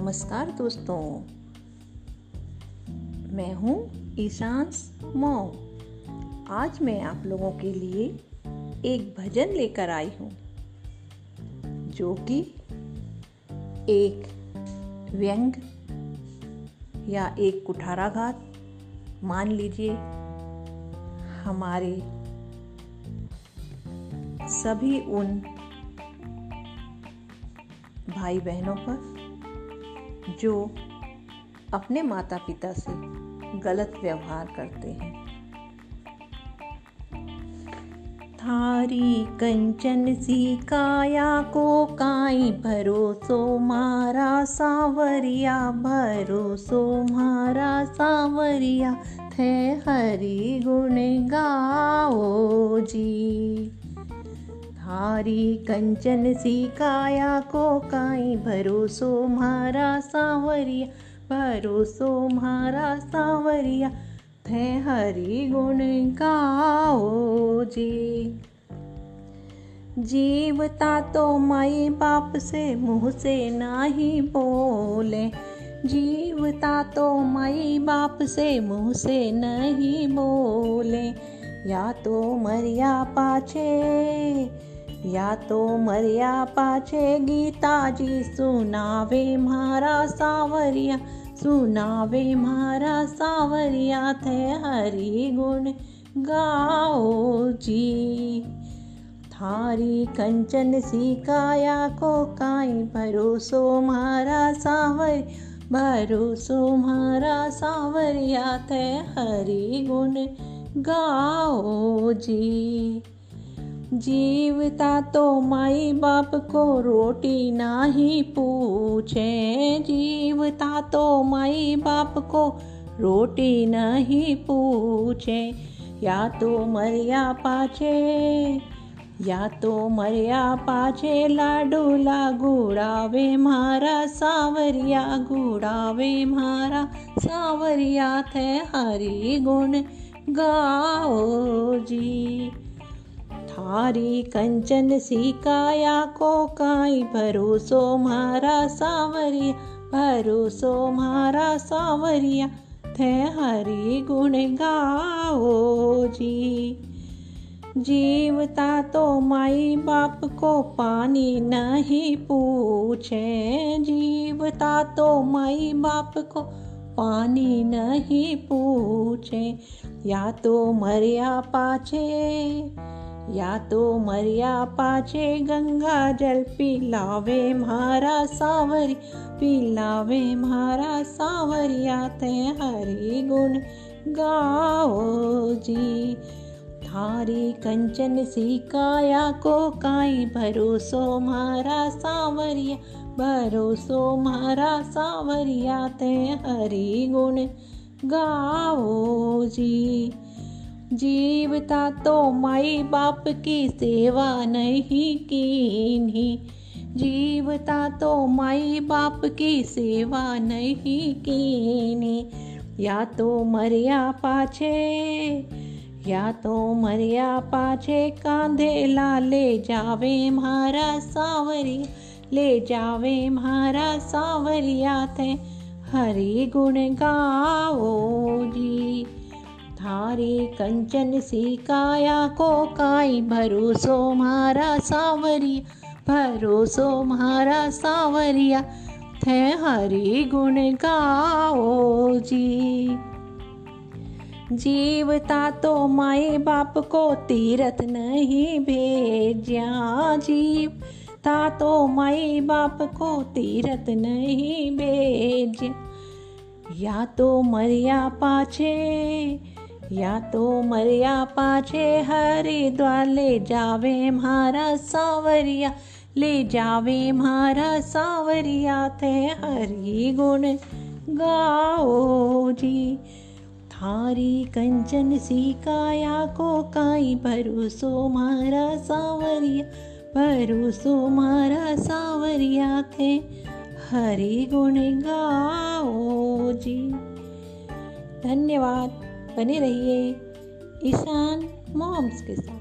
नमस्कार दोस्तों। मैं हूँ ईशांस मॉम आज मैं आप लोगों के लिए एक भजन लेकर आई हूँ, जो कि एक व्यंग या एक कुठाराघात। मान लीजिए, हमारे सभी उन भाई बहनों पर जो अपने माता पिता से गलत व्यवहार करते हैं। थारी कंचन सी काया को काई भरोसो, मारा सावरिया भरोसो, मारा सावरिया थे हरि गुण गाओ जी। हारी कंचन सी काया को काई भरोसो मारा सावरिया, भरोसो मारा सावरिया, थे हरि गुण गाओ जी। जीवता तो माई बाप से मुँह से नाही बोले, जीवता तो माई बाप से मुँह से नहीं बोले, या तो मरिया पाछे या तो मरिया पाछे गीता जी सुनावे मारा सावरिया, सुनावे मारा सावरिया थे हरि गुण गाओ जी। थारी कंचन सी काया को काई, भरोसो मारा सावर, भरोसो मारा सावरिया थे हरि गुण गाओ जी। जीवता तो माई बाप को रोटी नाही पूछे। जीवता तो माई बाप को रोटी नहीं पूछे। या तो मरिया पाछे, या तो मरिया पाछे, लाडू गुड़ावे मारा, सावरिया गुड़ावे मारा, सावरिया थे हरी गुण गाओ जी। थारी कंचन सी को काई भरोसो मारा सावरिया, भरोसो मारा सावरिया, थे हरि गुण गाओ जी। जीवता तो माई बाप को पानी नहीं पूछे, जीवता तो माई बाप को पानी नहीं पूछे, या तो मरिया पाछे। या तो मरिया पाछे गंगा जल पिलावे मारा सावरी, पिलावे मारा सावरिया थे हरि गुण गाओ जी। थारी कंचन सी काया को काई भरोसो मारा सावरिया भरोसो मारा सावरिया थे हरि गुण गाओ जी। जीवता तो माई बाप की सेवा नहीं कीनी। जीवता तो माई बाप की सेवा नहीं कीनी। या तो मरिया पाछे, या तो मरिया पाछे कांधे ला ले जावे मारा सावरिया ले जावे मारा सावरिया थे हरि गुण गाओ जी। थारी कंचन सी काया को काई भरोसो मारा सावरिया, भरोसो मारा सावरिया, थे हरि गुण गाओ जी। जीवता तो माए बाप को तीरथ नहीं भेजा जीव। ता तो माए बाप को तीरथ नहीं भेज या तो मरिया पाछे या तो मरिया पाछे हरिद्वार ले जावे मारा सावरिया, ले जावे मारा सावरिया थे हरि गुण गाओ जी। थारी कंचन सी काया को काई भरोसो मारा सावरिया, भरोसो मारा सावरिया थे हरि गुण गाओ जी। धन्यवाद। बने रहिए ईशान मॉम्स के साथ।